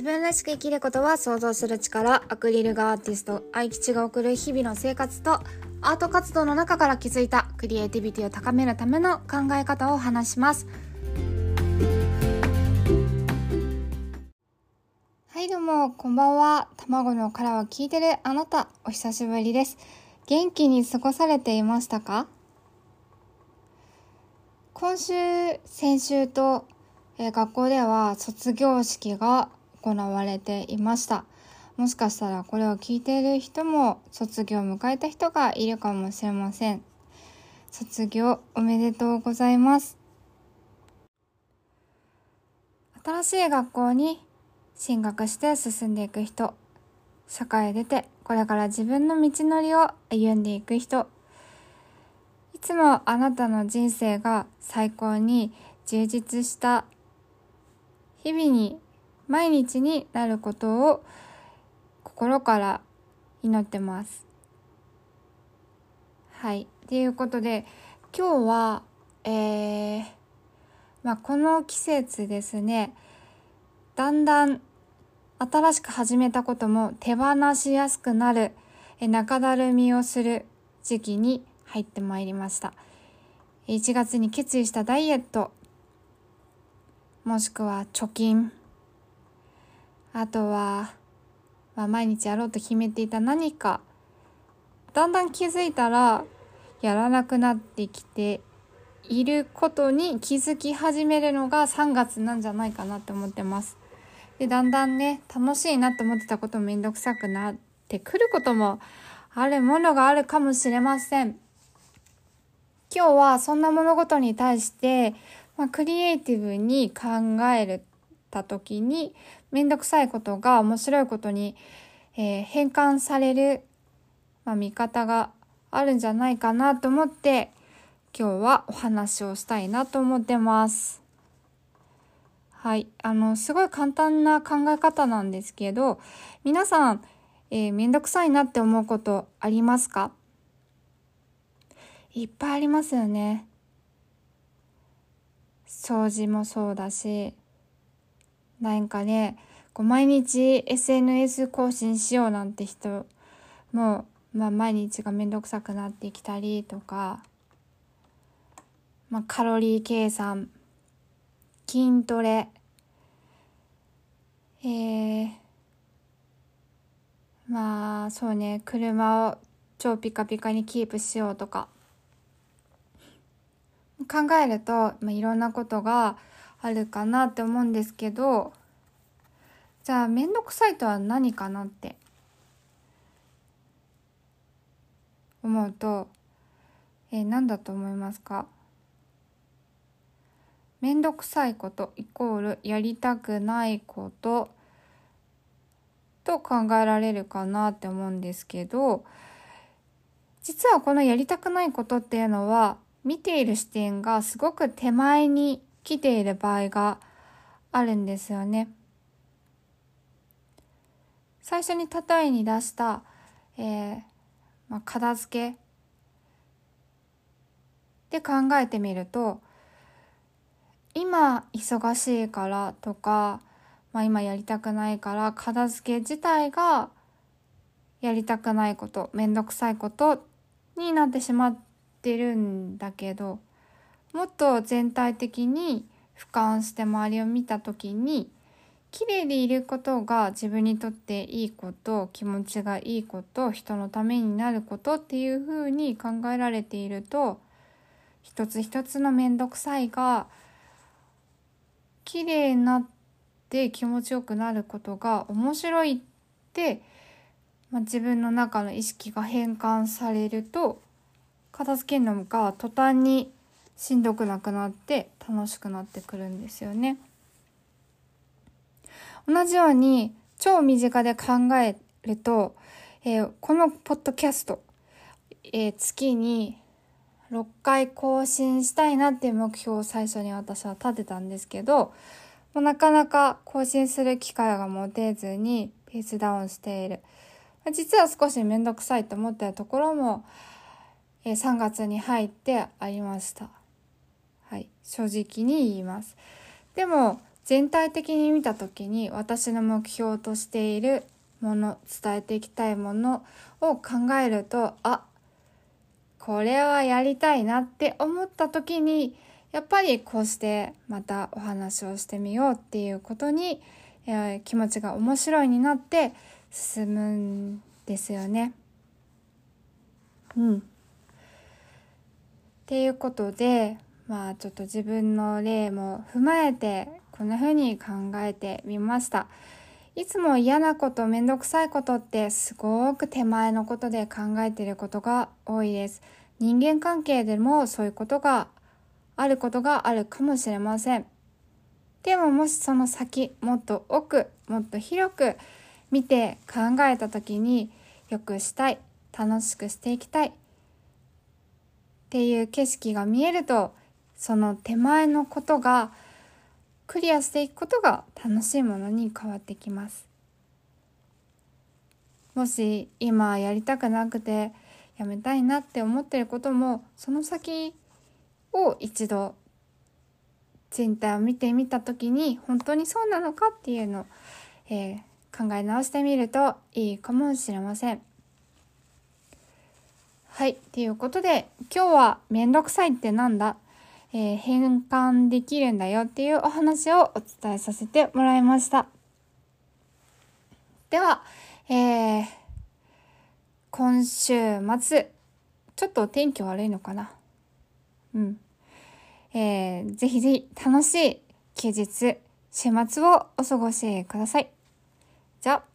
自分らしく生きることは想像する力アクリル画アーティスト愛吉が送る日々の生活とアート活動の中から気づいたクリエイティビティを高めるための考え方を話します。はいどうもこんばんは。卵の殻を聞いてるあなたお久しぶりです。元気に過ごされていましたか？今週先週とえ学校では卒業式が行われていました。もしかしたらこれを聞いている人も卒業を迎えた人がいるかもしれません。卒業おめでとうございます。新しい学校に進学して進んでいく人、社会へ出てこれから自分の道のりを歩んでいく人、いつもあなたの人生が最高に充実した日々に毎日になることを心から祈ってます。はい。ということで今日は、えー、まあ、この季節ですねだんだん新しく始めたことも手放しやすくなるえ中だるみをする時期に入ってまいりました。1月に決意したダイエットもしくは貯金あとは、まあ、毎日やろうと決めていた何かだんだん気づいたらやらなくなってきていることに気づき始めるのが3月なんじゃないかなって思ってます。でだんだんね楽しいなって思ってたこともめんどくさくなってくることもあるものがあるかもしれません。今日はそんな物事に対してまあ、クリエイティブに考えた時にめんどくさいことが面白いことに、えー、変換される、まあ、見方があるんじゃないかなと思って今日はお話をしたいなと思ってます。はい。あの、すごい簡単な考え方なんですけど、皆さん、えー、めんどくさいなって思うことありますか？いっぱいありますよね。掃除もそうだしなんかねこう毎日 SNS 更新しようなんて人も、まあ、毎日がめんどくさくなってきたりとか、まあ、カロリー計算筋トレえー、まあそうね車を超ピカピカにキープしようとか。考えると、まあ、いろんなことがあるかなって思うんですけどじゃあ面倒くさいとは何かなって思うとえー、何だと思いますか？面倒くさいことイコールやりたくないことと考えられるかなって思うんですけど実はこのやりたくないことっていうのは見ている視点がすごく手前に来ている場合があるんですよね。最初に例えに出した、えーまあ、片付けで考えてみると今忙しいからとか、まあ、今やりたくないから片付け自体がやりたくないこと面倒くさいことになってしまってるんだけどもっと全体的に俯瞰して周りを見た時に綺麗でいることが自分にとっていいこと気持ちがいいこと人のためになることっていうふうに考えられていると一つ一つの面倒くさいが綺麗になって気持ちよくなることが面白いって、まあ、自分の中の意識が変換されると片付けるのが途端にしんどくなくなって楽しくなってくるんですよね。同じように超身近で考えると、えー、このポッドキャスト、えー、月に6回更新したいなっていう目標を最初に私は立てたんですけど、もうなかなか更新する機会が持てずにペースダウンしている。実は少しめんどくさいと思ってるところもえ3月に入ってありました。はい、正直に言います。でも全体的に見た時に私の目標としているもの伝えていきたいものを考えるとあこれはやりたいなって思った時にやっぱりこうしてまたお話をしてみようっていうことに、えー、気持ちが面白いになって進むんですよね。うん。っていうことでまあちょっと自分の例も踏まえてこんな風に考えてみました。いつも嫌なこと、めんどくさいことってすごく手前のことで考えてることが多いです。人間関係でもそういうことがあることがあるかもしれません。でももしその先、もっと奥、もっと広く見て考えた時に良くしたい、楽しくしていきたいっていう景色が見えると、その手前のことがクリアしていくことが楽しいものに変わってきますもし今やりたくなくてやめたいなって思ってることもその先を一度全体を見てみた時に本当にそうなのかっていうのを、えー、考え直してみるといいかもしれません。はい。ということで、今日はめんどくさいってなんだ？えー、変換できるんだよっていうお話をお伝えさせてもらいました。では、えー、今週末、ちょっと天気悪いのかな？うん。えー、ぜひぜひ楽しい休日、週末をお過ごしください。じゃあ